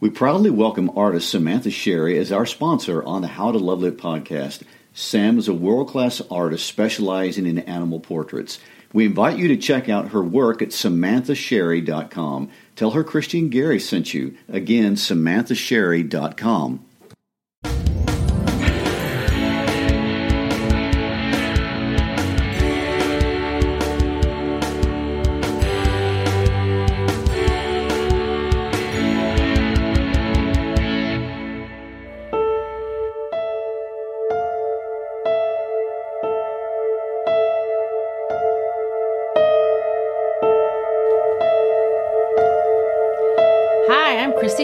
We proudly welcome artist Samantha Sherry as our sponsor on the How to Love Lit podcast. Sam is a world-class artist specializing in animal portraits. We invite you to check out her work at samanthasherry.com. Tell her Christy and Gary sent you. Again, samanthasherry.com.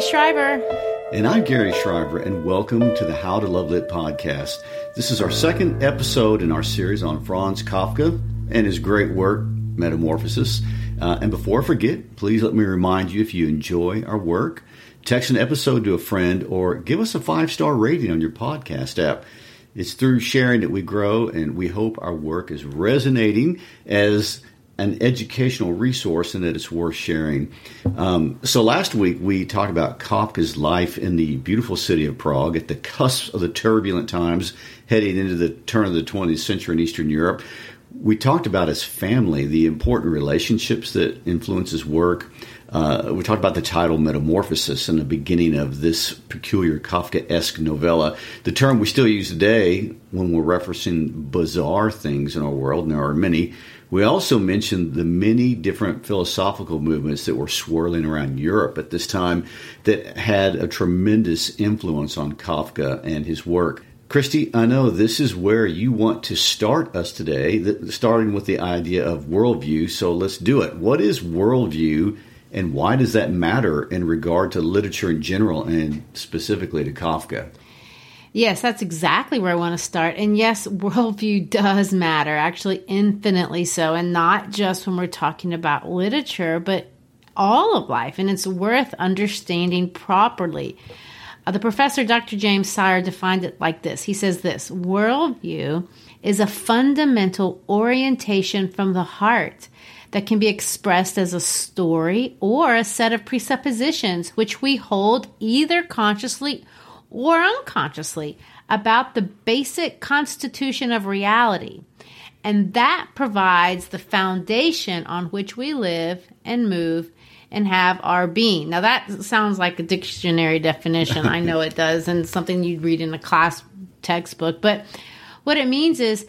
Hi, Schreiber. And I'm Gary Schreiber, and welcome to the How to Love Lit podcast. This is our second episode in our series on Franz Kafka and his great work, Metamorphosis. Uh, and before I forget, please let me remind you if you enjoy our work, text an episode to a friend or give us a five star rating on your podcast app. It's through sharing that we grow, and we hope our work is resonating as an educational resource and that it's worth sharing. Um, so last week we talked about Kafka's life in the beautiful city of Prague at the cusp of the turbulent times heading into the turn of the 20th century in Eastern Europe. We talked about his family, the important relationships that influence his work. Uh, we talked about the title Metamorphosis and the beginning of this peculiar Kafka esque novella. The term we still use today when we're referencing bizarre things in our world, and there are many. We also mentioned the many different philosophical movements that were swirling around Europe at this time that had a tremendous influence on Kafka and his work. Christy, I know this is where you want to start us today, starting with the idea of worldview. So let's do it. What is worldview, and why does that matter in regard to literature in general and specifically to Kafka? Yes, that's exactly where I want to start. And yes, worldview does matter, actually, infinitely so. And not just when we're talking about literature, but all of life. And it's worth understanding properly. Uh, the professor, Dr. James Sire, defined it like this He says this worldview is a fundamental orientation from the heart that can be expressed as a story or a set of presuppositions which we hold either consciously or unconsciously about the basic constitution of reality. And that provides the foundation on which we live and move and have our being. Now, that sounds like a dictionary definition. I know it does, and something you'd read in a class textbook. But what it means is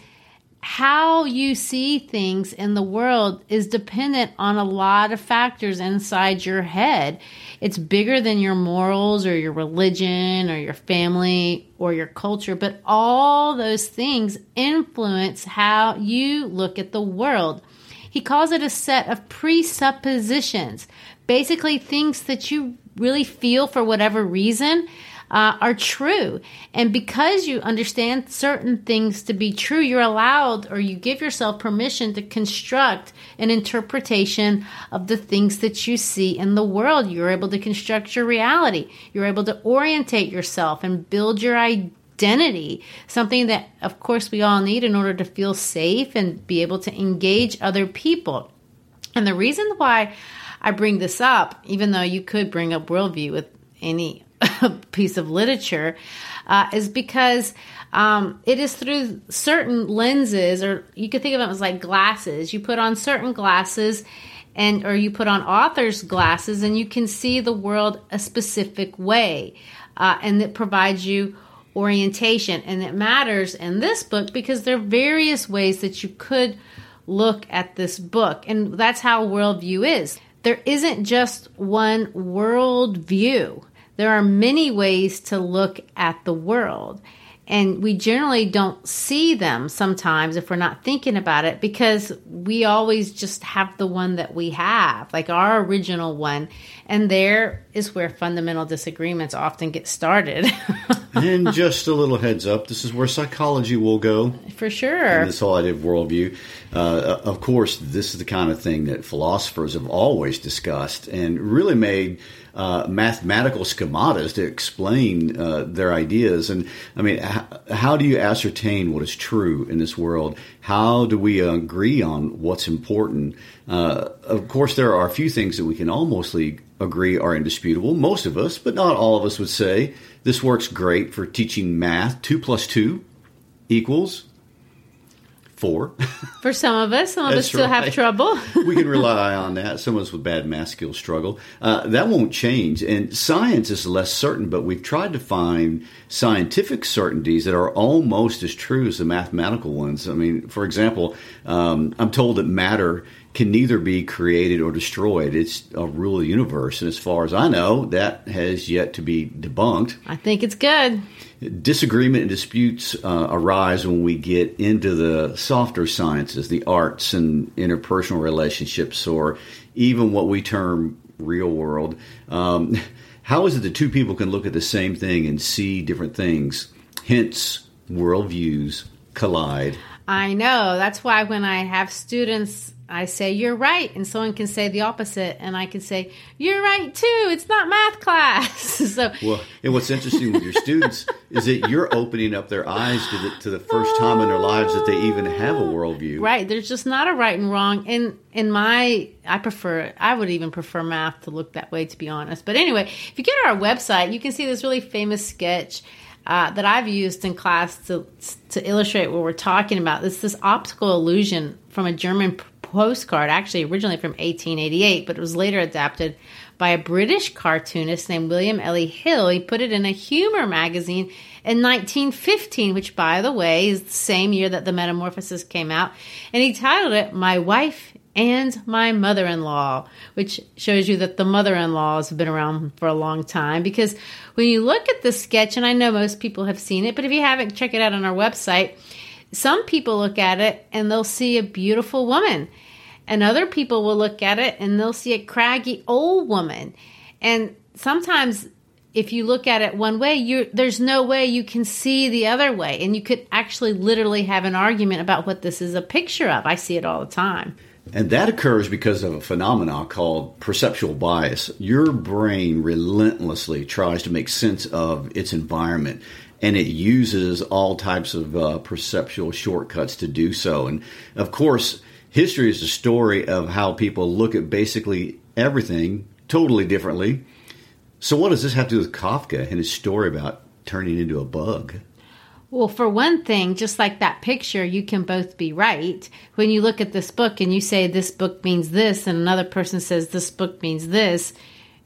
how you see things in the world is dependent on a lot of factors inside your head. It's bigger than your morals or your religion or your family or your culture, but all those things influence how you look at the world. He calls it a set of presuppositions, basically things that you really feel for whatever reason uh, are true. And because you understand certain things to be true, you're allowed or you give yourself permission to construct an interpretation of the things that you see in the world. You're able to construct your reality. You're able to orientate yourself and build your identity, something that, of course, we all need in order to feel safe and be able to engage other people. And the reason why I bring this up, even though you could bring up worldview with any piece of literature uh, is because um, it is through certain lenses, or you could think of them as like glasses. You put on certain glasses, and or you put on author's glasses, and you can see the world a specific way, uh, and it provides you orientation. And it matters in this book because there are various ways that you could look at this book, and that's how worldview is. There isn't just one worldview. There are many ways to look at the world and we generally don't see them sometimes if we're not thinking about it because we always just have the one that we have like our original one and there is where fundamental disagreements often get started. And just a little heads up this is where psychology will go. For sure. this whole idea of worldview uh, of course this is the kind of thing that philosophers have always discussed and really made uh, mathematical schematas to explain uh, their ideas. And I mean, h- how do you ascertain what is true in this world? How do we agree on what's important? Uh, of course, there are a few things that we can almost agree are indisputable. Most of us, but not all of us, would say this works great for teaching math. Two plus two equals four. For some of us, some of us still right. have trouble. we can rely on that. Some of us with bad math skills struggle. Uh, that won't change. And science is less certain, but we've tried to find scientific certainties that are almost as true as the mathematical ones. I mean, for example, um, I'm told that matter can neither be created or destroyed. It's a rule of the universe. And as far as I know, that has yet to be debunked. I think it's good. Disagreement and disputes uh, arise when we get into the softer sciences, the arts and interpersonal relationships, or even what we term real world. Um, how is it that two people can look at the same thing and see different things? Hence, worldviews collide. I know. That's why when I have students I say you're right, and someone can say the opposite, and I can say you're right too. It's not math class. so, well, and what's interesting with your students is that you're opening up their eyes to the to the first time in their lives that they even have a worldview. Right. There's just not a right and wrong. And in my, I prefer. I would even prefer math to look that way, to be honest. But anyway, if you go to our website, you can see this really famous sketch. Uh, that I've used in class to to illustrate what we're talking about. It's this optical illusion from a German postcard, actually originally from 1888, but it was later adapted by a British cartoonist named William Ely Hill. He put it in a humor magazine in 1915, which, by the way, is the same year that the Metamorphosis came out. And he titled it My Wife and My Mother in Law, which shows you that the mother in laws have been around for a long time. Because when you look at the sketch, and I know most people have seen it, but if you haven't, check it out on our website some people look at it and they'll see a beautiful woman, and other people will look at it and they'll see a craggy old woman. And sometimes if you look at it one way, you there's no way you can see the other way, and you could actually literally have an argument about what this is a picture of. I see it all the time. And that occurs because of a phenomenon called perceptual bias. Your brain relentlessly tries to make sense of its environment and it uses all types of uh, perceptual shortcuts to do so. And of course, history is the story of how people look at basically everything totally differently. So, what does this have to do with Kafka and his story about turning into a bug? Well, for one thing, just like that picture, you can both be right. When you look at this book and you say this book means this, and another person says this book means this,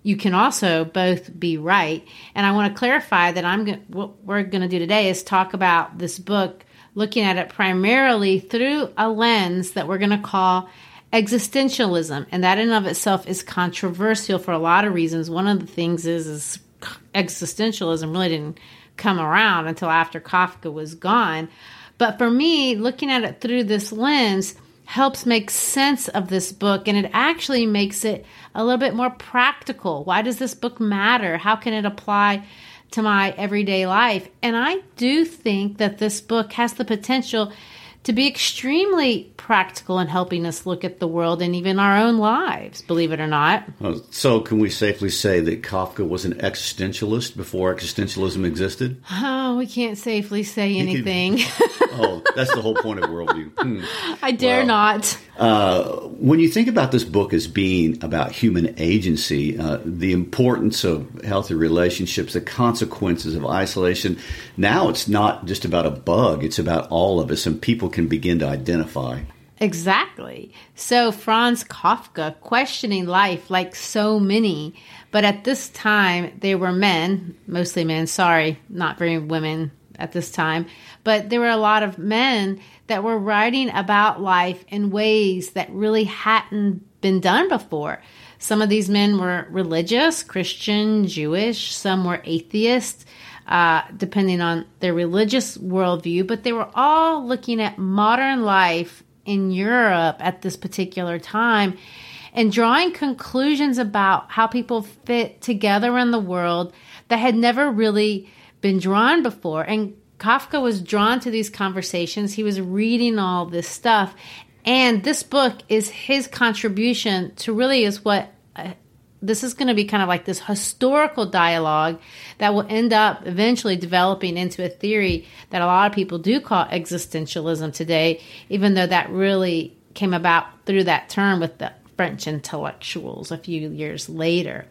you can also both be right. And I want to clarify that I'm going what we're going to do today is talk about this book looking at it primarily through a lens that we're going to call existentialism. And that in of itself is controversial for a lot of reasons. One of the things is is existentialism really didn't come around until after Kafka was gone. But for me, looking at it through this lens, helps make sense of this book and it actually makes it a little bit more practical. Why does this book matter? How can it apply to my everyday life? And I do think that this book has the potential to be extremely practical in helping us look at the world and even our own lives, believe it or not. So, can we safely say that Kafka was an existentialist before existentialism existed? Oh, we can't safely say anything. oh, that's the whole point of worldview. Hmm. I dare not. Uh, when you think about this book as being about human agency, uh, the importance of healthy relationships, the consequences of isolation, now it's not just about a bug, it's about all of us, and people can begin to identify. Exactly. So Franz Kafka questioning life like so many, but at this time they were men, mostly men, sorry, not very women at this time, but there were a lot of men that were writing about life in ways that really hadn't been done before. Some of these men were religious, Christian, Jewish, some were atheists. Uh, depending on their religious worldview, but they were all looking at modern life in Europe at this particular time and drawing conclusions about how people fit together in the world that had never really been drawn before. And Kafka was drawn to these conversations. He was reading all this stuff. And this book is his contribution to really is what uh, this is going to be kind of like this historical dialogue that will end up eventually developing into a theory that a lot of people do call existentialism today, even though that really came about through that term with the French intellectuals a few years later.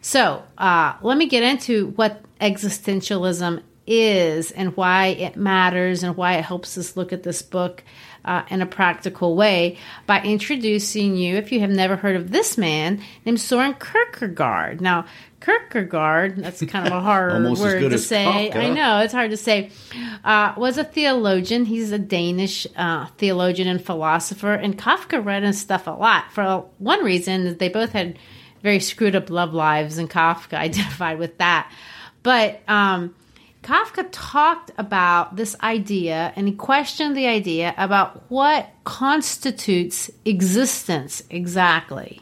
So, uh, let me get into what existentialism is and why it matters and why it helps us look at this book uh, in a practical way by introducing you, if you have never heard of this man, named Soren Kierkegaard. Now, Kierkegaard, that's kind of a hard word to say. I know, it's hard to say, uh, was a theologian. He's a Danish uh, theologian and philosopher, and Kafka read his stuff a lot. For one reason, they both had very screwed up love lives, and Kafka identified with that. But um, Kafka talked about this idea and he questioned the idea about what constitutes existence exactly.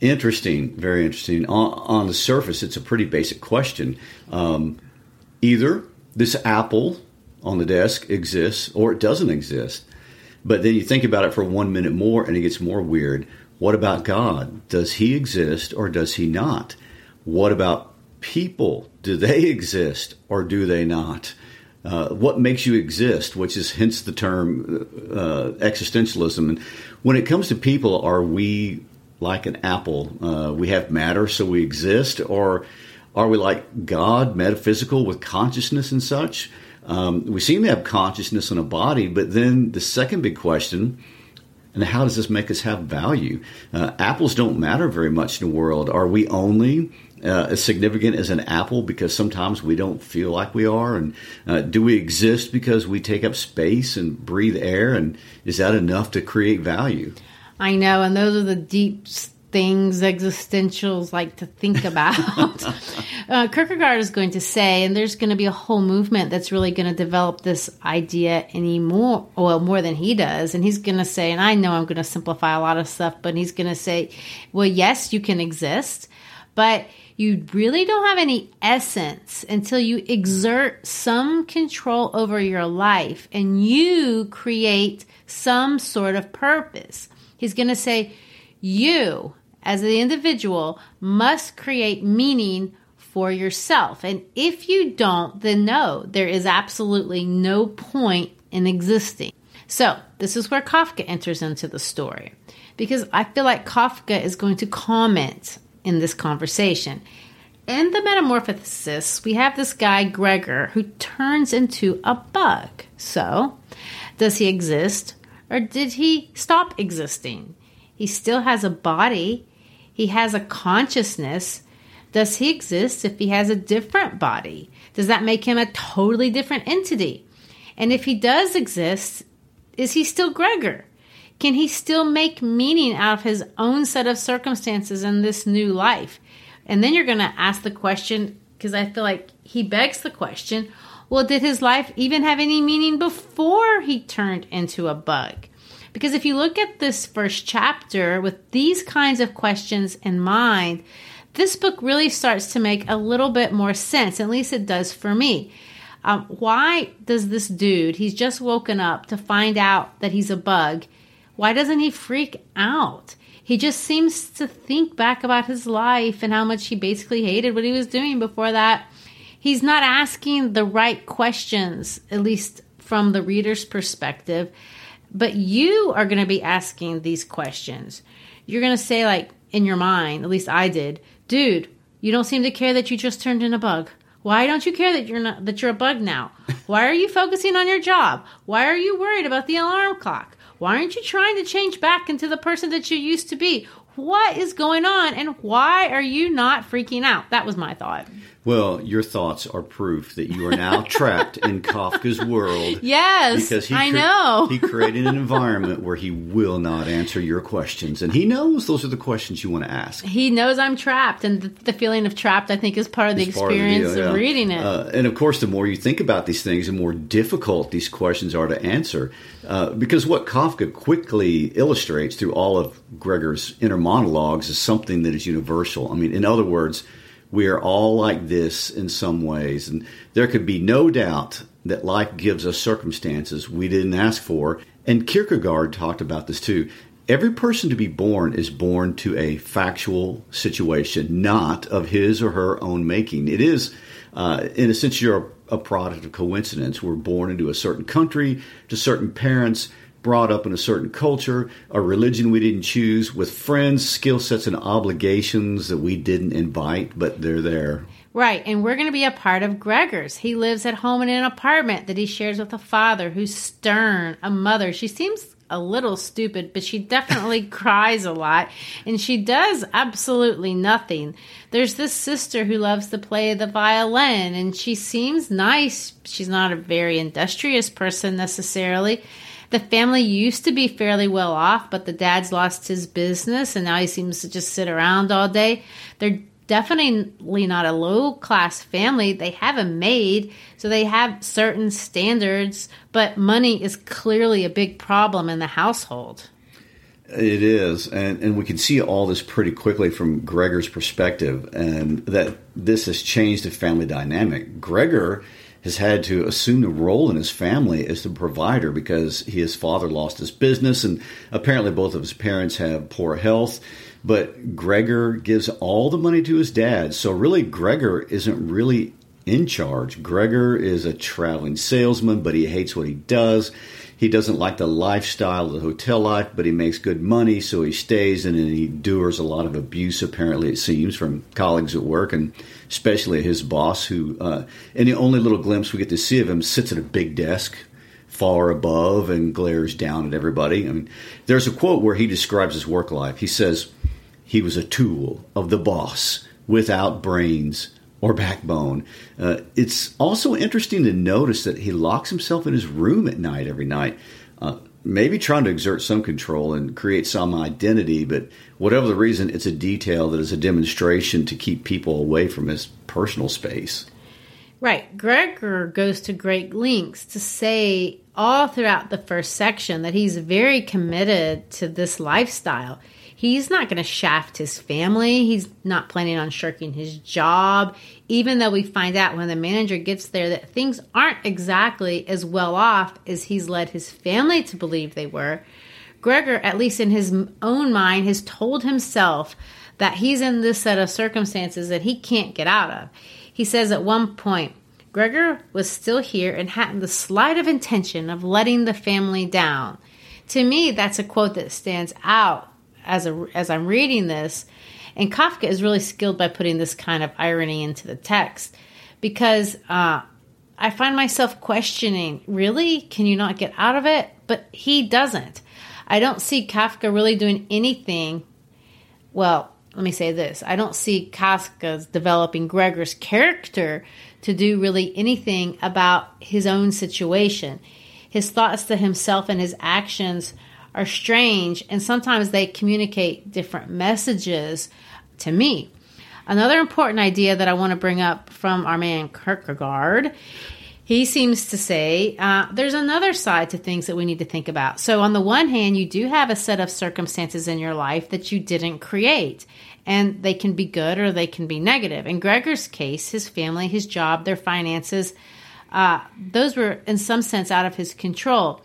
Interesting, very interesting. On, on the surface, it's a pretty basic question. Um, either this apple on the desk exists or it doesn't exist. But then you think about it for one minute more and it gets more weird. What about God? Does he exist or does he not? What about people do they exist or do they not? Uh, what makes you exist, which is hence the term uh, existentialism. And when it comes to people, are we like an apple? Uh, we have matter, so we exist, or are we like God, metaphysical with consciousness and such? Um, we seem to have consciousness in a body, but then the second big question. And how does this make us have value? Uh, apples don't matter very much in the world. Are we only uh, as significant as an apple because sometimes we don't feel like we are? And uh, do we exist because we take up space and breathe air? And is that enough to create value? I know, and those are the deep things existentials like to think about. uh, Kierkegaard is going to say, and there's going to be a whole movement that's really going to develop this idea anymore, well, more than he does. And he's going to say, and I know I'm going to simplify a lot of stuff, but he's going to say, well, yes, you can exist, but you really don't have any essence until you exert some control over your life and you create some sort of purpose. He's going to say, you as the individual must create meaning for yourself. And if you don't, then no, there is absolutely no point in existing. So, this is where Kafka enters into the story because I feel like Kafka is going to comment in this conversation. In the Metamorphosis, we have this guy, Gregor, who turns into a bug. So, does he exist or did he stop existing? He still has a body, he has a consciousness. Does he exist if he has a different body? Does that make him a totally different entity? And if he does exist, is he still Gregor? Can he still make meaning out of his own set of circumstances in this new life? And then you're going to ask the question, because I feel like he begs the question well, did his life even have any meaning before he turned into a bug? Because if you look at this first chapter with these kinds of questions in mind, this book really starts to make a little bit more sense. At least it does for me. Um, why does this dude, he's just woken up to find out that he's a bug, why doesn't he freak out? He just seems to think back about his life and how much he basically hated what he was doing before that. He's not asking the right questions, at least from the reader's perspective, but you are going to be asking these questions. You're going to say, like, in your mind, at least I did, dude, you don't seem to care that you just turned in a bug. Why don't you care that you're not that you're a bug now? Why are you focusing on your job? Why are you worried about the alarm clock? Why aren't you trying to change back into the person that you used to be? What is going on and why are you not freaking out? That was my thought. Well, your thoughts are proof that you are now trapped in Kafka's world. Yes, because he I know. he created an environment where he will not answer your questions, and he knows those are the questions you want to ask. He knows I'm trapped, and the, the feeling of trapped, I think, is part of the It's part of the experience of, yeah. reading it. Uh, and of course, the more you think about these things, the more difficult these questions are to answer. Uh, because what Kafka quickly illustrates through all of Gregor's inner monologues is something that is universal. I mean, in other words, we are all like this in some ways. And there could be no doubt that life gives us circumstances we didn't ask for. And Kierkegaard talked about this too. Every person to be born is born to a factual situation, not of his or her own making. It is, uh, in a sense, you're a, a product of coincidence. We're born into a certain country, to certain parents, brought up in a certain culture, a religion we didn't choose, with friends, skill sets, and obligations that we didn't invite, but they're there. Right, and we're going to be a part of Gregor's. He lives at home in an apartment that he shares with a father who's stern, a mother. She seems a little stupid, but she definitely cries a lot, and she does absolutely nothing. There's this sister who loves to play the violin, and she seems nice. She's not a very industrious person necessarily. The family used to be fairly well off, but the dad's lost his business, and now he seems to just sit around all day. They're definitely not a low class family. They have a maid, so they have certain standards, but money is clearly a big problem in the household. It is, and and we can see all this pretty quickly from Gregor's perspective, and that this has changed the family dynamic. Gregor has had to assume the role in his family as the provider because his father lost his business, and apparently both of his parents have poor health. But Gregor gives all the money to his dad, so really Gregor isn't really in charge. Gregor is a traveling salesman, but he hates what he does. He doesn't like the lifestyle, of the hotel life, but he makes good money, so he stays and he endures a lot of abuse, apparently, it seems, from colleagues at work and especially his boss, who, uh, and the only little glimpse we get to see of him sits at a big desk far above and glares down at everybody. I mean, there's a quote where he describes his work life. He says, He was a tool of the boss without brains or backbone. Uh, it's also interesting to notice that he locks himself in his room at night every night. Uh, maybe trying to exert some control and create some identity, but whatever the reason, it's a detail that is a demonstration to keep people away from his personal space. Right. Gregor goes to great lengths to say all throughout the first section that he's very committed to this lifestyle. He's not going to shaft his family. He's not planning on shirking his job, even though we find out when the manager gets there that things aren't exactly as well off as he's led his family to believe they were. Gregor, at least in his own mind, has told himself that he's in this set of circumstances that he can't get out of. He says at one point, Gregor was still here and hadn't the slight of intention of letting the family down. To me, that's a quote that stands out as a, as I'm reading this. And Kafka is really skilled by putting this kind of irony into the text because uh, I find myself questioning, really, can you not get out of it? But he doesn't. I don't see Kafka really doing anything. Well, let me say this I don't see Kafka's developing Gregor's character to do really anything about his own situation. His thoughts to himself and his actions are strange, and sometimes they communicate different messages to me. Another important idea that I want to bring up from our man Kierkegaard he seems to say uh, there's another side to things that we need to think about. So, on the one hand, you do have a set of circumstances in your life that you didn't create, and they can be good or they can be negative. In Gregor's case, his family, his job, their finances, Uh, those were, in some sense, out of his control.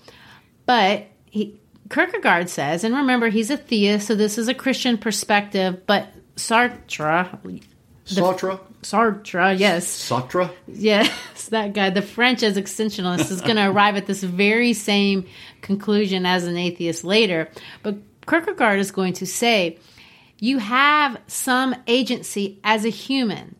But he, Kierkegaard says, and remember, he's a theist, so this is a Christian perspective, but Sartre. Sartre? Sartre, yes. Sartre? Yes, that guy, the French existentialist, is going to arrive at this very same conclusion as an atheist later. But Kierkegaard is going to say, you have some agency as a human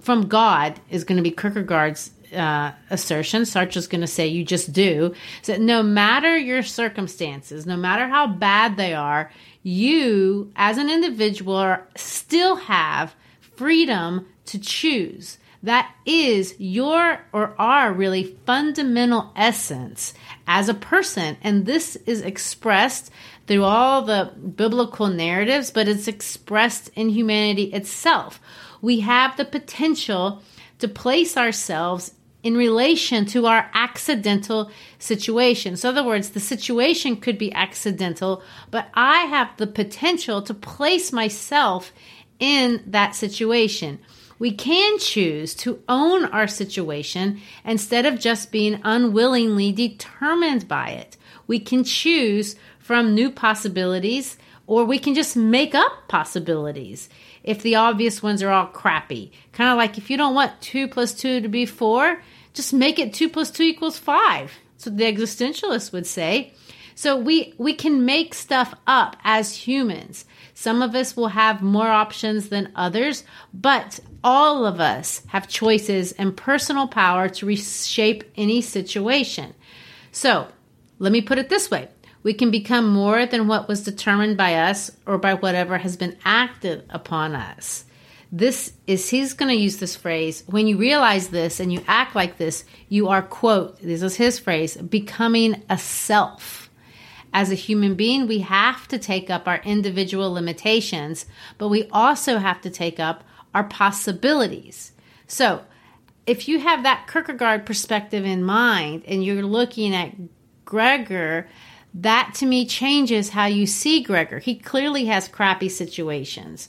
from God, is going to be Kierkegaard's uh, assertion. Sartre's going to say you just do. So no matter your circumstances, no matter how bad they are, you as an individual still have freedom to choose. That is your or our really fundamental essence as a person. And this is expressed through all the biblical narratives, but it's expressed in humanity itself. We have the potential to place ourselves in relation to our accidental situation. So, in other words, the situation could be accidental, but I have the potential to place myself in that situation. We can choose to own our situation instead of just being unwillingly determined by it. We can choose from new possibilities or we can just make up possibilities if the obvious ones are all crappy. Kind of like if you don't want 2 plus 2 to be 4, just make it 2 plus 2 equals 5. So the existentialists would say. So we we can make stuff up as humans. Some of us will have more options than others, but all of us have choices and personal power to reshape any situation. So, let me put it this way. We can become more than what was determined by us or by whatever has been acted upon us. This is, he's going to use this phrase. When you realize this and you act like this, you are, quote, this is his phrase, becoming a self. As a human being, we have to take up our individual limitations, but we also have to take up our possibilities. So, if you have that Kierkegaard perspective in mind and you're looking at Gregor that to me changes how you see Gregor. He clearly has crappy situations.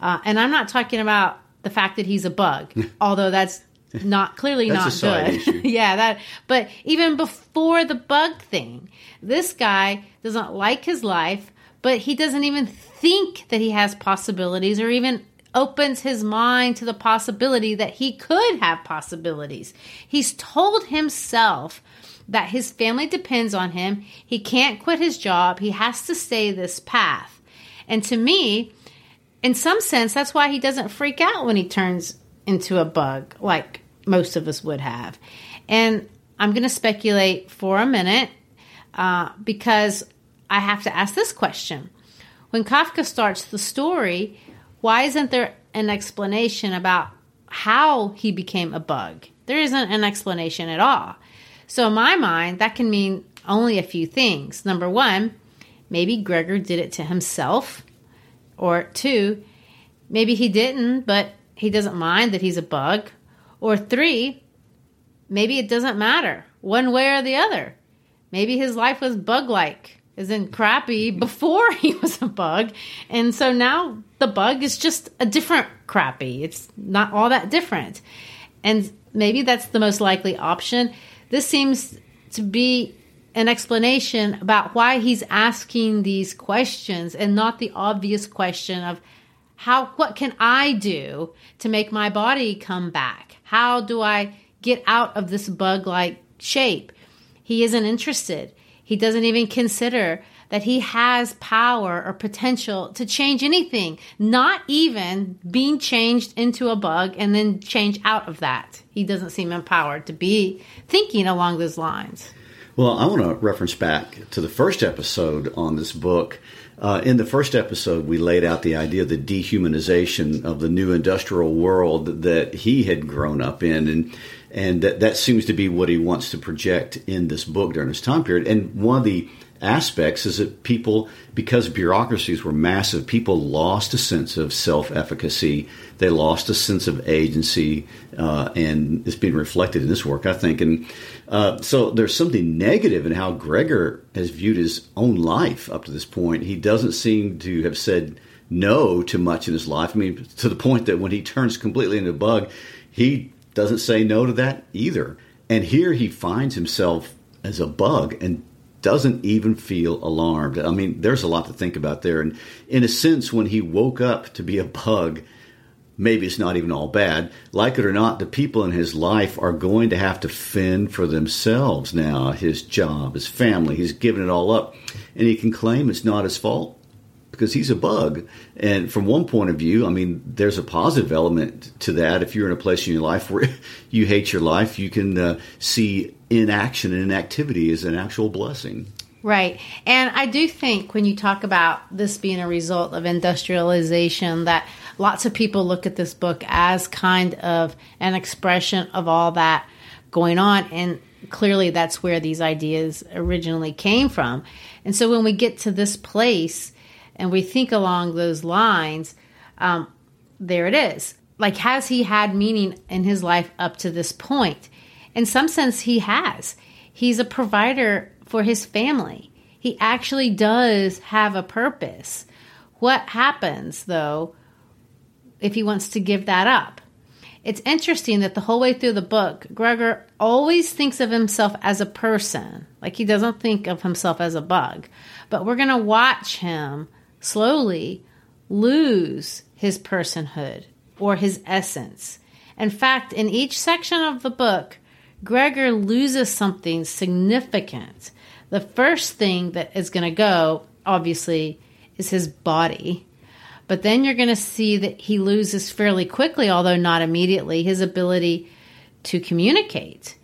Uh, and I'm not talking about the fact that he's a bug, although that's not clearly that's not good. yeah, that but even before the bug thing, this guy doesn't like his life, but he doesn't even think that he has possibilities or even opens his mind to the possibility that he could have possibilities. He's told himself that his family depends on him. He can't quit his job. He has to stay this path. And to me, in some sense, that's why he doesn't freak out when he turns into a bug like most of us would have. And I'm going to speculate for a minute uh, because I have to ask this question. When Kafka starts the story, why isn't there an explanation about how he became a bug? There isn't an explanation at all. So, in my mind, that can mean only a few things. Number one, maybe Gregor did it to himself. Or two, maybe he didn't, but he doesn't mind that he's a bug. Or three, maybe it doesn't matter one way or the other. Maybe his life was bug like, as in crappy, before he was a bug. And so now the bug is just a different crappy. It's not all that different. And maybe that's the most likely option. This seems to be an explanation about why he's asking these questions and not the obvious question of how what can I do to make my body come back? How do I get out of this bug-like shape? He isn't interested. He doesn't even consider that he has power or potential to change anything, not even being changed into a bug and then change out of that. He doesn't seem empowered to be thinking along those lines. Well, I want to reference back to the first episode on this book. Uh, in the first episode, we laid out the idea of the dehumanization of the new industrial world that he had grown up in, and and that, that seems to be what he wants to project in this book during this time period. And one of the aspects is that people, because bureaucracies were massive, people lost a sense of self efficacy. They lost a sense of agency, uh, and it's being reflected in this work, I think. And uh, so there's something negative in how Gregor has viewed his own life up to this point. He doesn't seem to have said no to much in his life. I mean, to the point that when he turns completely into a bug, he doesn't say no to that either. And here he finds himself as a bug and doesn't even feel alarmed. I mean, there's a lot to think about there. And in a sense, when he woke up to be a bug, maybe it's not even all bad. Like it or not, the people in his life are going to have to fend for themselves now. His job, his family, he's given it all up. And he can claim it's not his fault because he's a bug. And from one point of view, I mean, there's a positive element to that. If you're in a place in your life where you hate your life, you can uh, see inaction and inactivity as an actual blessing. Right. And I do think when you talk about this being a result of industrialization, that lots of people look at this book as kind of an expression of all that going on. And clearly that's where these ideas originally came from. And so when we get to this place, and we think along those lines, um, there it is. Like, has he had meaning in his life up to this point? In some sense, he has. He's a provider for his family. He actually does have a purpose. What happens, though, if he wants to give that up? It's interesting that the whole way through the book, Gregor always thinks of himself as a person. Like he doesn't think of himself as a bug. But we're going to watch him slowly lose his personhood or his essence. In fact, in each section of the book, Gregor loses something significant. The first thing that is going to go, obviously, is his body. But then you're going to see that he loses fairly quickly, although not immediately, his ability to communicate.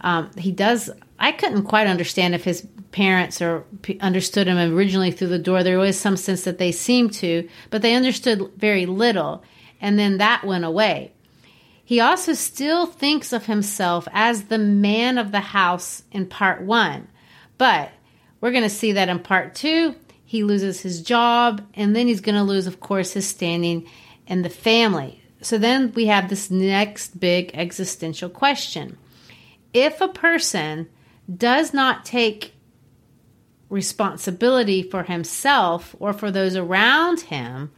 Um, he does, I couldn't quite understand if his parents or p- understood him originally through the door. There was some sense that they seemed to, but they understood very little. And then that went away. He also still thinks of himself as the man of the house in part one. But we're going to see that in part two, he loses his job, and then he's going to lose, of course, his standing in the family. So then we have this next big existential question. If a person does not take responsibility for himself or for those around him,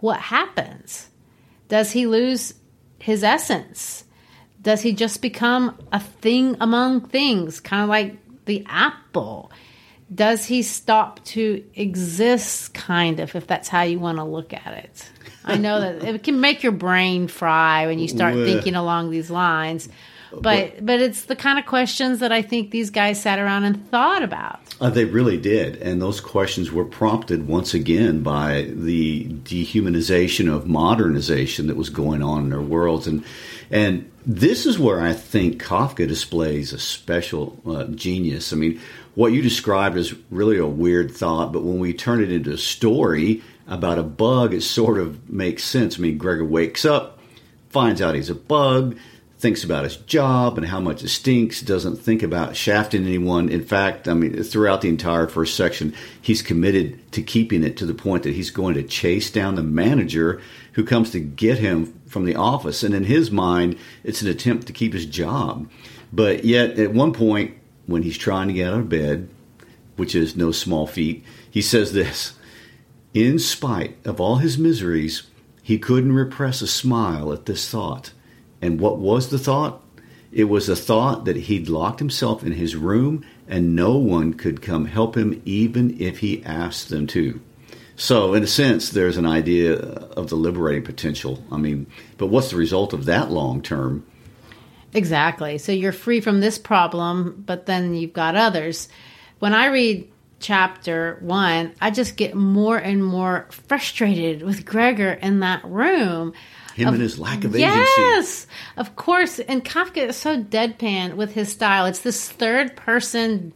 what happens? Does he lose his essence? Does he just become a thing among things, kind of like the apple? Does he stop to exist, kind of, if that's how you want to look at it? I know that it can make your brain fry when you start thinking along these lines but but it's the kind of questions that I think these guys sat around and thought about. Uh, they really did, and those questions were prompted once again by the dehumanization of modernization that was going on in their worlds, and and this is where I think Kafka displays a special uh, genius. I mean, what you described is really a weird thought, but when we turn it into a story about a bug, it sort of makes sense. I mean, Gregor wakes up, finds out he's a bug thinks about his job and how much it stinks, doesn't think about shafting anyone. In fact, I mean, throughout the entire first section, he's committed to keeping it to the point that he's going to chase down the manager who comes to get him from the office. And in his mind, it's an attempt to keep his job. But yet, at one point, when he's trying to get out of bed, which is no small feat, he says this In spite of all his miseries, he couldn't repress a smile at this thought. And what was the thought? It was a thought that he'd locked himself in his room and no one could come help him even if he asked them to. So, in a sense, there's an idea of the liberating potential. I mean, but what's the result of that long term? Exactly. So you're free from this problem, but then you've got others. When I read chapter one, I just get more and more frustrated with Gregor in that room him of, and his lack of yes, agency. Yes, of course. And Kafka is so deadpan with his style. It's this third person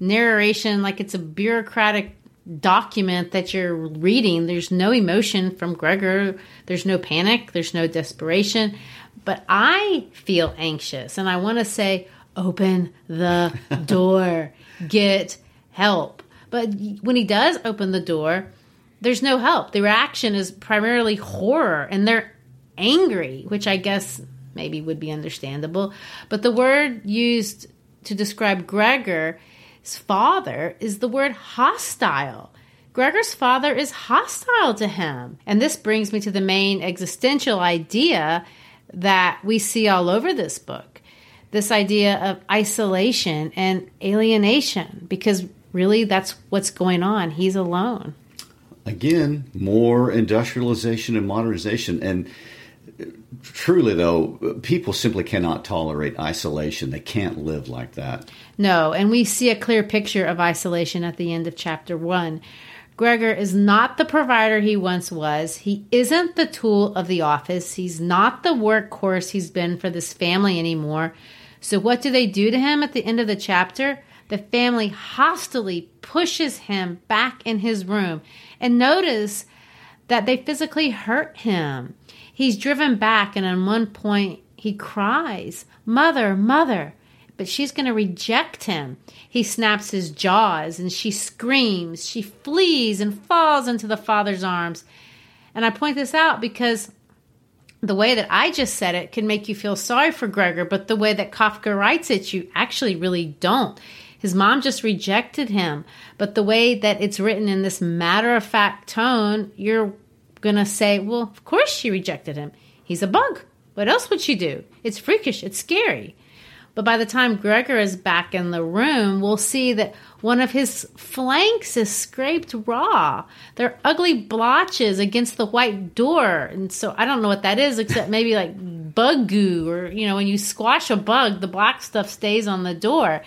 narration, like it's a bureaucratic document that you're reading. There's no emotion from Gregor. There's no panic. There's no desperation. But I feel anxious and I want to say, open the door, get help. But when he does open the door, there's no help. The reaction is primarily horror, and they're angry, which I guess maybe would be understandable. But the word used to describe Gregor's father is the word hostile. Gregor's father is hostile to him. And this brings me to the main existential idea that we see all over this book this idea of isolation and alienation because really that's what's going on. He's alone. Again, more industrialization and modernization. And truly, though, people simply cannot tolerate isolation. They can't live like that. No, and we see a clear picture of isolation at the end of chapter one. Gregor is not the provider he once was. He isn't the tool of the office. He's not the workhorse he's been for this family anymore. So, what do they do to him at the end of the chapter? The family hostilely pushes him back in his room. And notice that they physically hurt him. He's driven back, and at one point, he cries, Mother, Mother. But she's going to reject him. He snaps his jaws, and she screams. She flees and falls into the father's arms. And I point this out because the way that I just said it can make you feel sorry for Gregor, but the way that Kafka writes it, you actually really don't. His mom just rejected him, but the way that it's written in this matter of fact tone, you're going to say, well, of course she rejected him. He's a bug. What else would she do? It's freakish, it's scary. But by the time Gregor is back in the room, we'll see that one of his flanks is scraped raw. They're ugly blotches against the white door. And so I don't know what that is, except maybe like bug goo, or, you know, when you squash a bug, the black stuff stays on the door.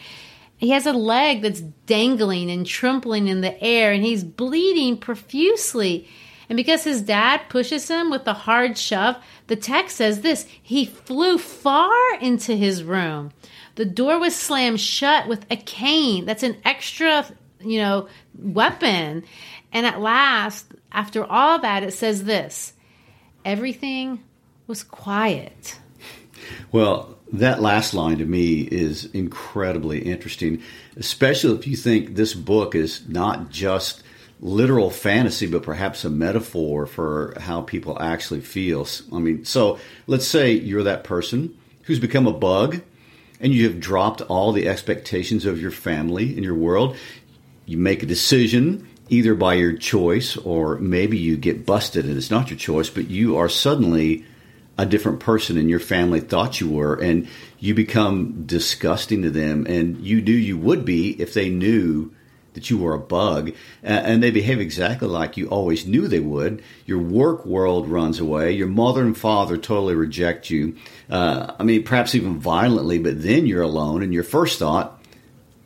He has a leg that's dangling and trembling in the air, and he's bleeding profusely. And because his dad pushes him with a hard shove, the text says this He flew far into his room. The door was slammed shut with a cane. That's an extra, you know, weapon. And at last, after all that, it says this everything was quiet. Well, that last line to me is incredibly interesting, especially if you think this book is not just literal fantasy, but perhaps a metaphor for how people actually feel. I mean, so let's say you're that person who's become a bug and you have dropped all the expectations of your family and your world. You make a decision either by your choice or maybe you get busted and it's not your choice, but you are suddenly a different person and your family thought you were and you become disgusting to them and you knew you would be if they knew that you were a bug, and they behave exactly like you always knew they would. Your work world runs away. Your mother and father totally reject you. Uh, I mean, perhaps even violently, but then you're alone, and your first thought,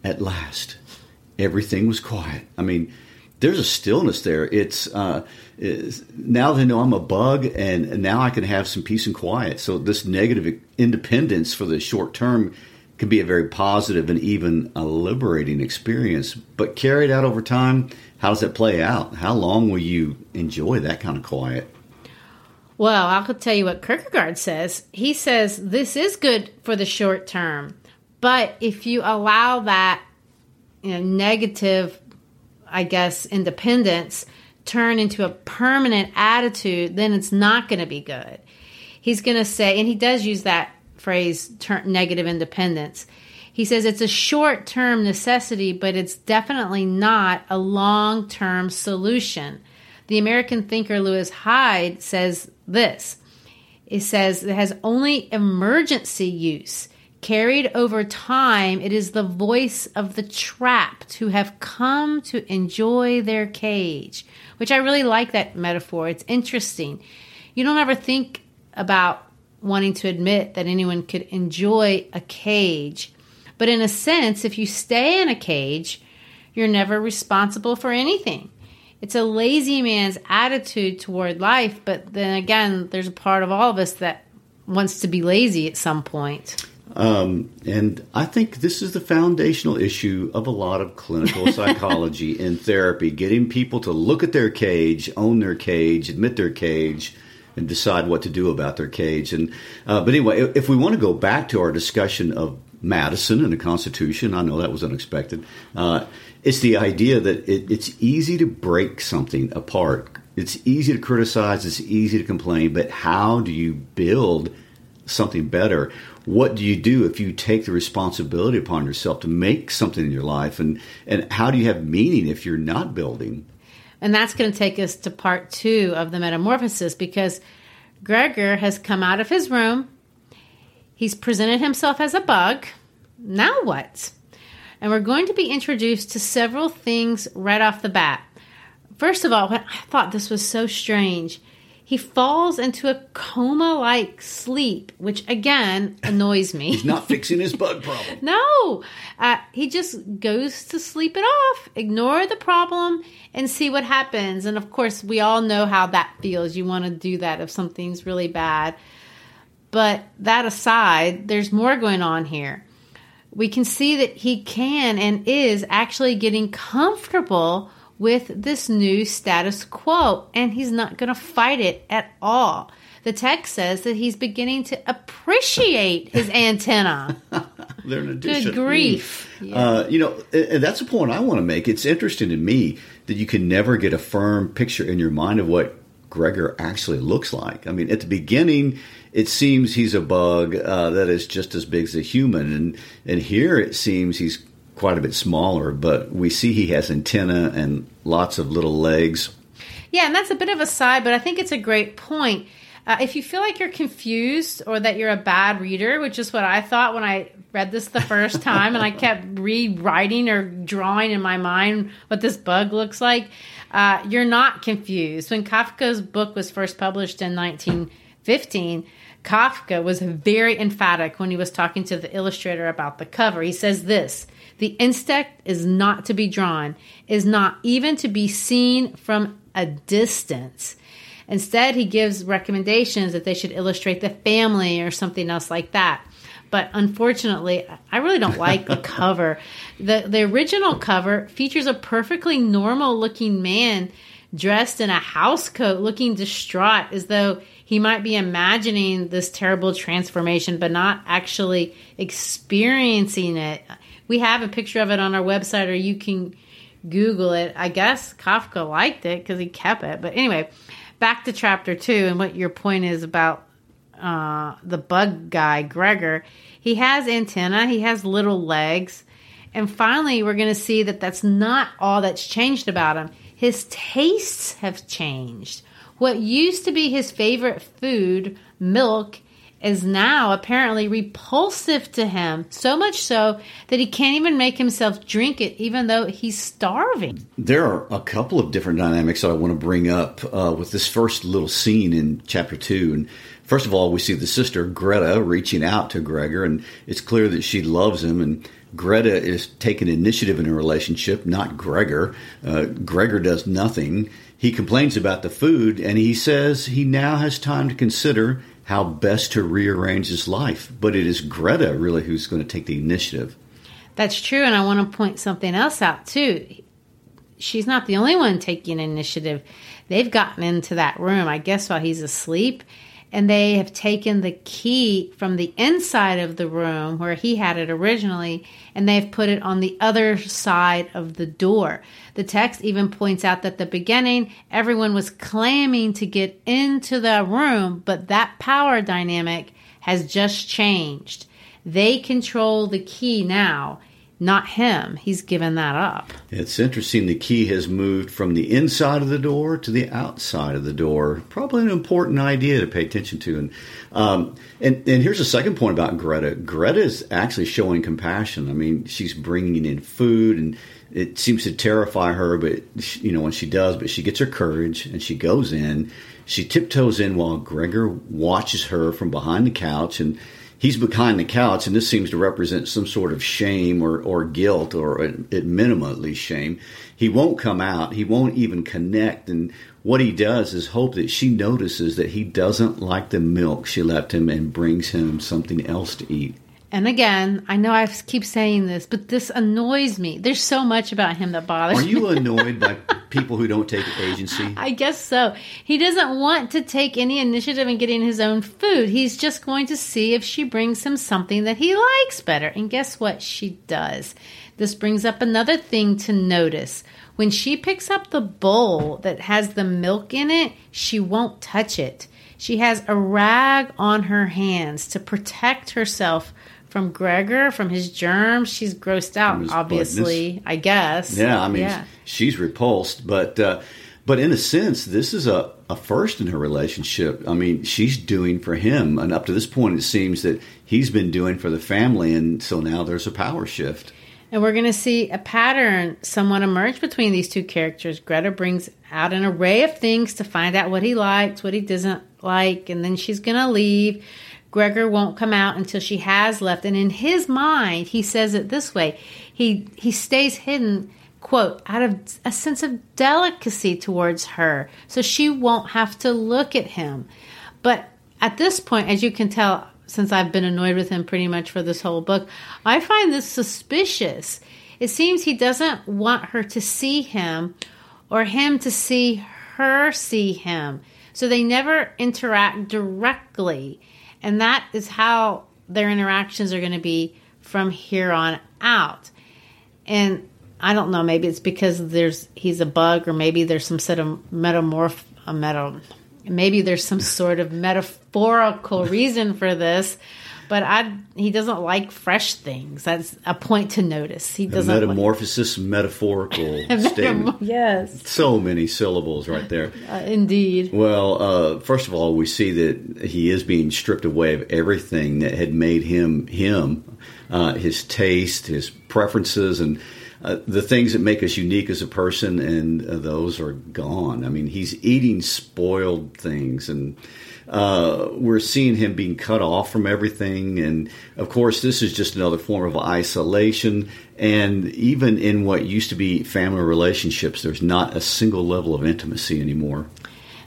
at last, everything was quiet. I mean, there's a stillness there. It's, uh, it's, now they know I'm a bug, and now I can have some peace and quiet. So this negative independence for the short term can be a very positive and even a liberating experience. But carried out over time, how does that play out? How long will you enjoy that kind of quiet? Well, I'll tell you what Kierkegaard says. He says this is good for the short term, but if you allow that you know, negative, I guess, independence turn into a permanent attitude, then it's not going to be good. He's going to say, and he does use that phrase ter- negative independence. He says it's a short term necessity, but it's definitely not a long term solution. The American thinker Lewis Hyde says this it says it has only emergency use. Carried over time, it is the voice of the trapped who have come to enjoy their cage, which I really like that metaphor. It's interesting. You don't ever think about wanting to admit that anyone could enjoy a cage. But in a sense, if you stay in a cage, you're never responsible for anything. It's a lazy man's attitude toward life, but then again, there's a part of all of us that wants to be lazy at some point. Um, and I think this is the foundational issue of a lot of clinical psychology and therapy getting people to look at their cage, own their cage, admit their cage, and decide what to do about their cage. And uh, but anyway, if we want to go back to our discussion of Madison and the Constitution, I know that was unexpected. Uh, it's the idea that it, it's easy to break something apart. It's easy to criticize. It's easy to complain. But how do you build something better? What do you do if you take the responsibility upon yourself to make something in your life? And and how do you have meaning if you're not building? And that's going to take us to part two of the metamorphosis because Gregor has come out of his room. He's presented himself as a bug. Now what? And we're going to be introduced to several things right off the bat. First of all, I thought this was so strange. He falls into a coma like sleep, which again annoys me. He's not fixing his bug problem. no, uh, he just goes to sleep it off, ignore the problem, and see what happens. And of course, we all know how that feels. You want to do that if something's really bad. But that aside, there's more going on here. We can see that he can and is actually getting comfortable with this new status quo, and he's not going to fight it at all. The text says that he's beginning to appreciate his antenna. They're an addition. Good grief. Mm. Uh, you know, and that's a point I want to make. It's interesting to me that you can never get a firm picture in your mind of what Gregor actually looks like. I mean, at the beginning, it seems he's a bug uh, that is just as big as a human, and and here it seems he's quite a bit smaller, but we see he has antenna and lots of little legs. Yeah, and that's a bit of a side, but I think it's a great point. Uh, if you feel like you're confused or that you're a bad reader, which is what I thought when I read this the first time and I kept rewriting or drawing in my mind what this bug looks like, uh, you're not confused. When Kafka's book was first published in 1915, Kafka was very emphatic when he was talking to the illustrator about the cover. He says this The insect is not to be drawn, is not even to be seen from a distance. Instead, he gives recommendations that they should illustrate the family or something else like that. But unfortunately, I really don't like the cover. The the original cover features a perfectly normal looking man dressed in a house coat looking distraught as though he might be imagining this terrible transformation but not actually experiencing it. We have a picture of it on our website or you can Google it. I guess Kafka liked it because he kept it. But anyway, back to chapter two and what your point is about uh, the bug guy, Gregor. He has antenna, he has little legs. And finally, we're going to see that that's not all that's changed about him. His tastes have changed. What used to be his favorite food, milk, is now apparently repulsive to him, so much so that he can't even make himself drink it, even though he's starving. There are a couple of different dynamics that I want to bring up uh, with this first little scene in chapter two. And first of all, we see the sister Greta reaching out to Gregor, and it's clear that she loves him. And Greta is taking initiative in a relationship, not Gregor. Uh, Gregor does nothing. He complains about the food, and he says he now has time to consider how best to rearrange his life. But it is Greta really who's going to take the initiative. That's true, and I want to point something else out too. She's not the only one taking initiative. They've gotten into that room, I guess, while he's asleep, and they have taken the key from the inside of the room where he had it originally and they've put it on the other side of the door. The text even points out that the beginning everyone was claiming to get into the room, but that power dynamic has just changed. They control the key now not him. He's given that up. It's interesting. The key has moved from the inside of the door to the outside of the door. Probably an important idea to pay attention to. And um, and, and here's a second point about Greta. Greta is actually showing compassion. I mean, she's bringing in food, and it seems to terrify her, but you know when she does, but she gets her courage and she goes in. She tiptoes in while Gregor watches her from behind the couch and he's behind the couch, and this seems to represent some sort of shame or, or guilt, or at, minimum, at least shame. He won't come out. He won't even connect. And what he does is hope that she notices that he doesn't like the milk she left him and brings him something else to eat. And again, I know I keep saying this, but this annoys me. There's so much about him that bothers me. Are you annoyed by people who don't take agency? I guess so. He doesn't want to take any initiative in getting his own food. He's just going to see if she brings him something that he likes better. And guess what? She does. This brings up another thing to notice. When she picks up the bowl that has the milk in it, she won't touch it. She has a rag on her hands to protect herself from Gregor, from his germs. She's grossed out, obviously, I guess. Yeah, I mean, yeah. she's repulsed. But uh, But in a sense, this is a, a first in her relationship. I mean, she's doing for him. And up to this point, it seems that he's been doing for the family. And so now there's a power shift. And we're going to see a pattern somewhat emerge between these two characters. Greta brings out an array of things to find out what he likes, what he doesn't like, and then she's going to leave. Gregor won't come out until she has left. And in his mind, he says it this way he, he stays hidden, quote, out of a sense of delicacy towards her, so she won't have to look at him. But at this point, as you can tell, since I've been annoyed with him pretty much for this whole book, I find this suspicious. It seems he doesn't want her to see him or him to see her see him. So they never interact directly. And that is how their interactions are going to be from here on out. And I don't know, maybe it's because there's he's a bug or maybe there's some sort of metamorph a meta maybe there's some sort of metaphorical reason for this but I he doesn't like fresh things. That's a point to notice. He doesn't a metamorphosis, like, metaphorical statement. Yes, so many syllables right there. Uh, indeed. Well, uh, first of all, we see that he is being stripped away of everything that had made him him, uh, his taste, his preferences, and uh, the things that make us unique as a person, and uh, those are gone. I mean, he's eating spoiled things, and uh, we're seeing him being cut off from everything. And of course, this is just another form of isolation. And even in what used to be family relationships, there's not a single level of intimacy anymore.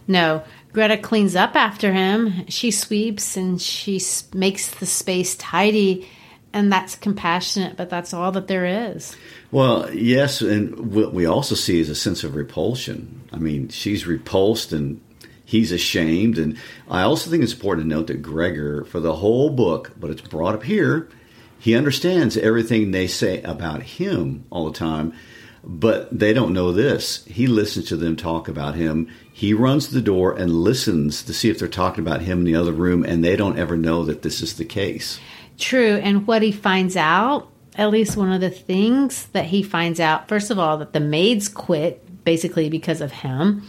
No. Greta cleans up after him. She sweeps and she makes the space tidy and that's compassionate, but that's all that there is. Well, yes, and what we also see is a sense of repulsion. I mean, she's repulsed and he's ashamed. And I also think it's important to note that Gregor, for the whole book, but it's brought up here, he understands everything they say about him all the time, but they don't know this. He listens to them talk about him. He runs the door and listens to see if they're talking about him in the other room, and they don't ever know that this is the case. True. And what he finds out, at least one of the things that he finds out, first of all, that the maids quit basically because of him.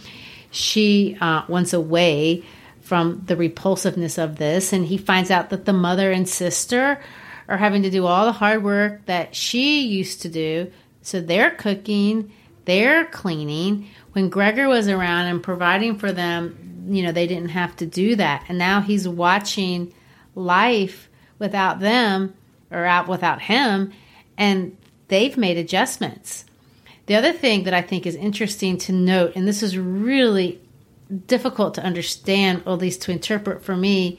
She uh, wants away from the repulsiveness of this, and he finds out that the mother and sister are having to do all the hard work that she used to do. So they're cooking, they're cleaning. When Gregor was around and providing for them, you know, they didn't have to do that. And now he's watching life without them or out without him, and they've made adjustments. The other thing that I think is interesting to note, and this is really difficult to understand, or at least to interpret for me,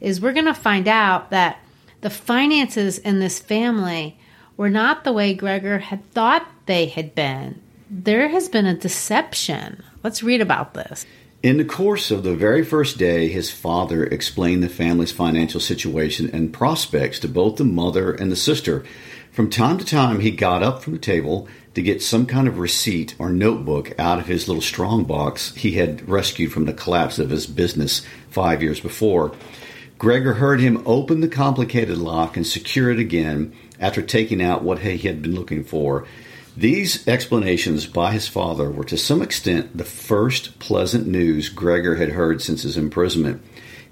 is we're going to find out that the finances in this family were not the way Gregor had thought they had been. There has been a deception. Let's read about this. In the course of the very first day, his father explained the family's financial situation and prospects to both the mother and the sister. From time to time, he got up from the table to get some kind of receipt or notebook out of his little strong box he had rescued from the collapse of his business five years before. Gregor heard him open the complicated lock and secure it again after taking out what he had been looking for. These explanations by his father were to some extent the first pleasant news Gregor had heard since his imprisonment.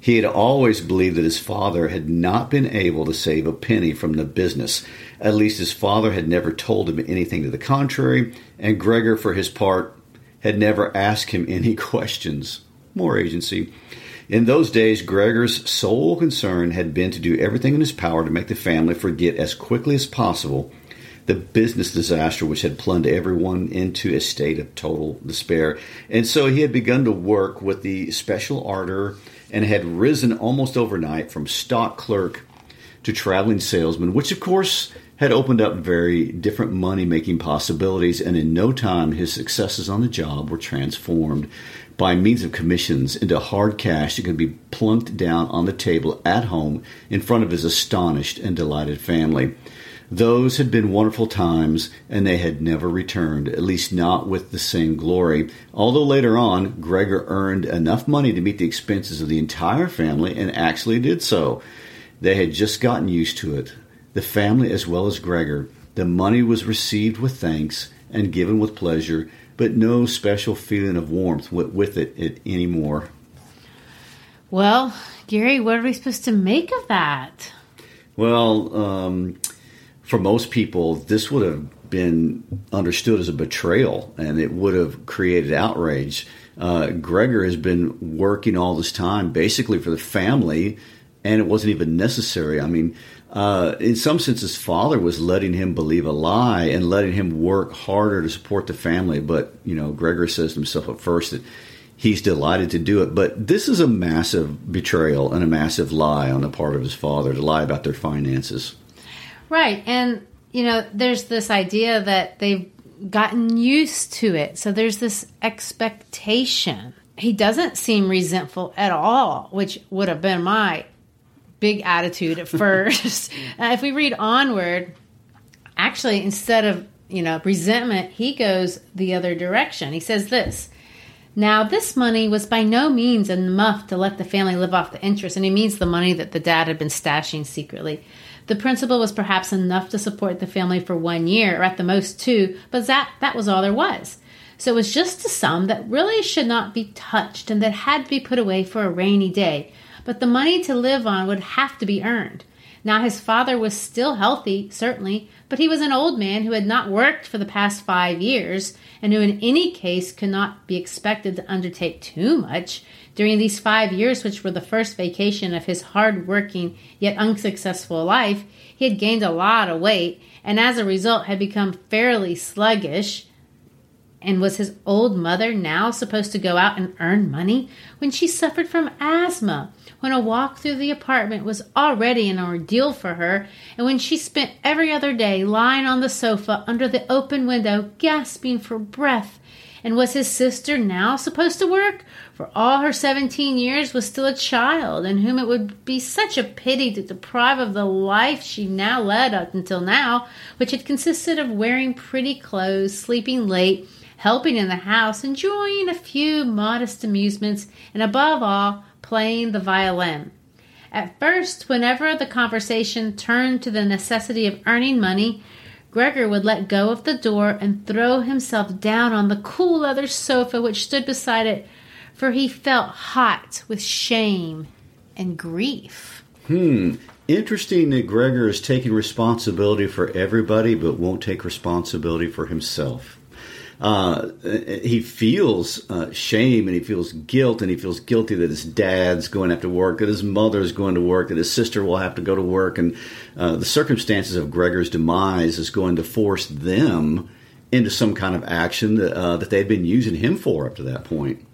He had always believed that his father had not been able to save a penny from the business. At least his father had never told him anything to the contrary, and Gregor, for his part, had never asked him any questions. More agency. In those days, Gregor's sole concern had been to do everything in his power to make the family forget as quickly as possible the business disaster which had plunged everyone into a state of total despair. And so he had begun to work with the special ardor and had risen almost overnight from stock clerk to traveling salesman, which of course had opened up very different money making possibilities. And in no time, his successes on the job were transformed by means of commissions into hard cash that could be plunked down on the table at home in front of his astonished and delighted family. Those had been wonderful times, and they had never returned, at least not with the same glory. Although later on, Gregor earned enough money to meet the expenses of the entire family and actually did so. They had just gotten used to it. The family as well as Gregor. The money was received with thanks and given with pleasure. but no special feeling of warmth went with it, it anymore. Well, Gary, what are we supposed to make of that? Well, um, for most people, this would have been understood as a betrayal and it would have created outrage. Uh, Gregor has been working all this time basically for the family, and it wasn't even necessary. I mean, uh, in some sense, his father was letting him believe a lie and letting him work harder to support the family. But, you know, Gregor says to himself at first that he's delighted to do it. But this is a massive betrayal and a massive lie on the part of his father to lie about their finances. Right. And, you know, there's this idea that they've gotten used to it. So there's this expectation. He doesn't seem resentful at all, which would have been my big attitude at first. uh, if we read onward, actually, instead of, you know, resentment, he goes the other direction. He says this. Now, this money was by no means enough to let the family live off the interest, and he means the money that the dad had been stashing secretly. The principal was perhaps enough to support the family for one year, or at the most two, but that, that was all there was. So it was just a sum that really should not be touched and that had to be put away for a rainy day. But the money to live on would have to be earned. Now his father was still healthy, certainly, but he was an old man who had not worked for the past five years, and who in any case could not be expected to undertake too much. During these five years, which were the first vacation of his hard working yet unsuccessful life, he had gained a lot of weight and as a result had become fairly sluggish. And was his old mother now supposed to go out and earn money when she suffered from asthma, when a walk through the apartment was already an ordeal for her, and when she spent every other day lying on the sofa under the open window, gasping for breath? And was his sister now supposed to work? For all her seventeen years was still a child, and whom it would be such a pity to deprive of the life she now led up until now, which had consisted of wearing pretty clothes, sleeping late, helping in the house, enjoying a few modest amusements, and above all, playing the violin. At first, whenever the conversation turned to the necessity of earning money, Gregor would let go of the door and throw himself down on the cool leather sofa which stood beside it, for he felt hot with shame and grief. Hmm. Interesting that Gregor is taking responsibility for everybody but won't take responsibility for himself uh, he feels uh, shame and he feels guilt and he feels guilty that his dad's going to have to work, that his mother's going to work, that his sister will have to go to work, and uh, the circumstances of Gregor's demise is going to force them into some kind of action that, uh, that they'd been using him for up to that point.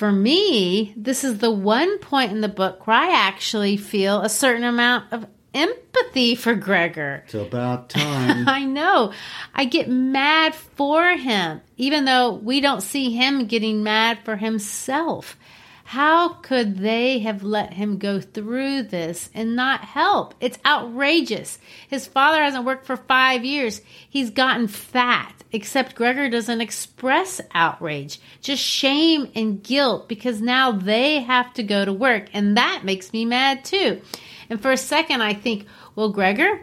For me, this is the one point in the book where I actually feel a certain amount of empathy for Gregor. It's about time. I know. I get mad for him, even though we don't see him getting mad for himself. How could they have let him go through this and not help? It's outrageous. His father hasn't worked for five years. He's gotten fat, except Gregor doesn't express outrage, just shame and guilt because now they have to go to work. And that makes me mad too. And for a second, I think, well, Gregor,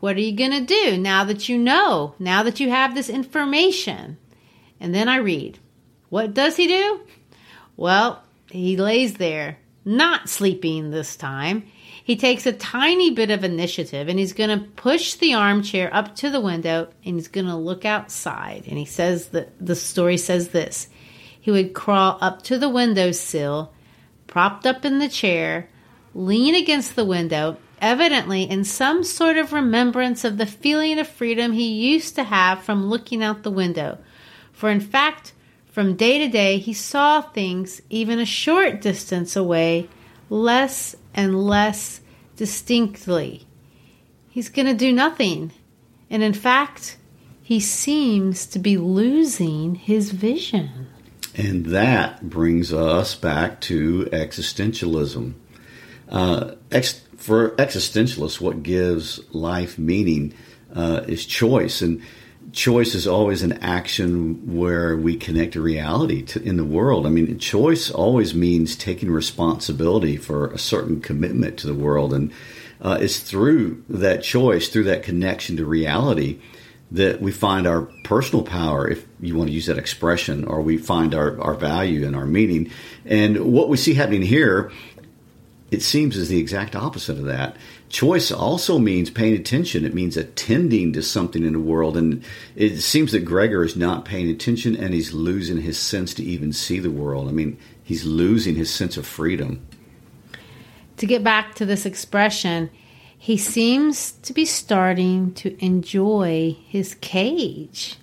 what are you going to do now that you know, now that you have this information? And then I read, what does he do? Well, he lays there, not sleeping this time. He takes a tiny bit of initiative and he's going to push the armchair up to the window and he's going to look outside. And he says that the story says this he would crawl up to the windowsill, propped up in the chair, lean against the window, evidently in some sort of remembrance of the feeling of freedom he used to have from looking out the window. For in fact, from day to day, he saw things even a short distance away less and less distinctly. He's going to do nothing. And in fact, he seems to be losing his vision. And that brings us back to existentialism. Uh, ex- for existentialists, what gives life meaning uh, is choice, and choice is always an action where we connect a reality to, in the world. I mean, choice always means taking responsibility for a certain commitment to the world, and uh, it's through that choice, through that connection to reality, that we find our personal power, if you want to use that expression, or we find our, our value and our meaning. And what we see happening here, it seems, is the exact opposite of that. Choice also means paying attention. It means attending to something in the world. And it seems that Gregor is not paying attention and he's losing his sense to even see the world. I mean, he's losing his sense of freedom. To get back to this expression, he seems to be starting to enjoy his cage.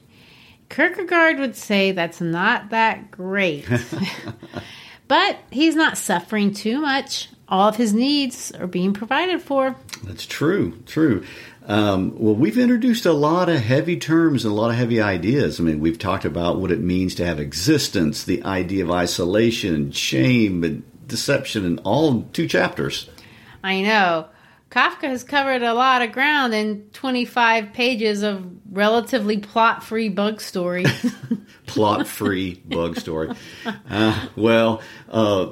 Kierkegaard would say that's not that great. but he's not suffering too much. All of his needs are being provided for. That's true, true. Um, well, we've introduced a lot of heavy terms and a lot of heavy ideas. I mean, we've talked about what it means to have existence, the idea of isolation, shame, and deception in all two chapters. I know. Kafka has covered a lot of ground in 25 pages of relatively plot free bug story. plot free bug story. Uh, well, uh,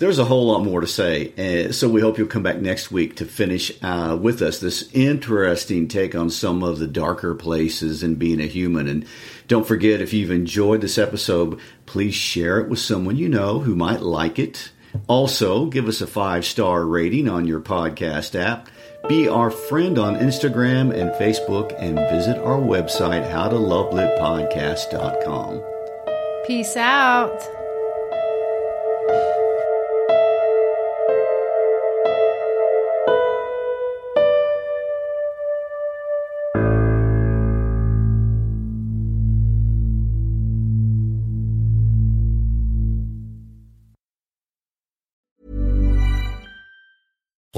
there's a whole lot more to say. Uh, so we hope you'll come back next week to finish uh, with us this interesting take on some of the darker places in being a human. And don't forget, if you've enjoyed this episode, please share it with someone you know who might like it. Also, give us a five star rating on your podcast app. Be our friend on Instagram and Facebook and visit our website, howtolovelitpodcast.com. Peace out.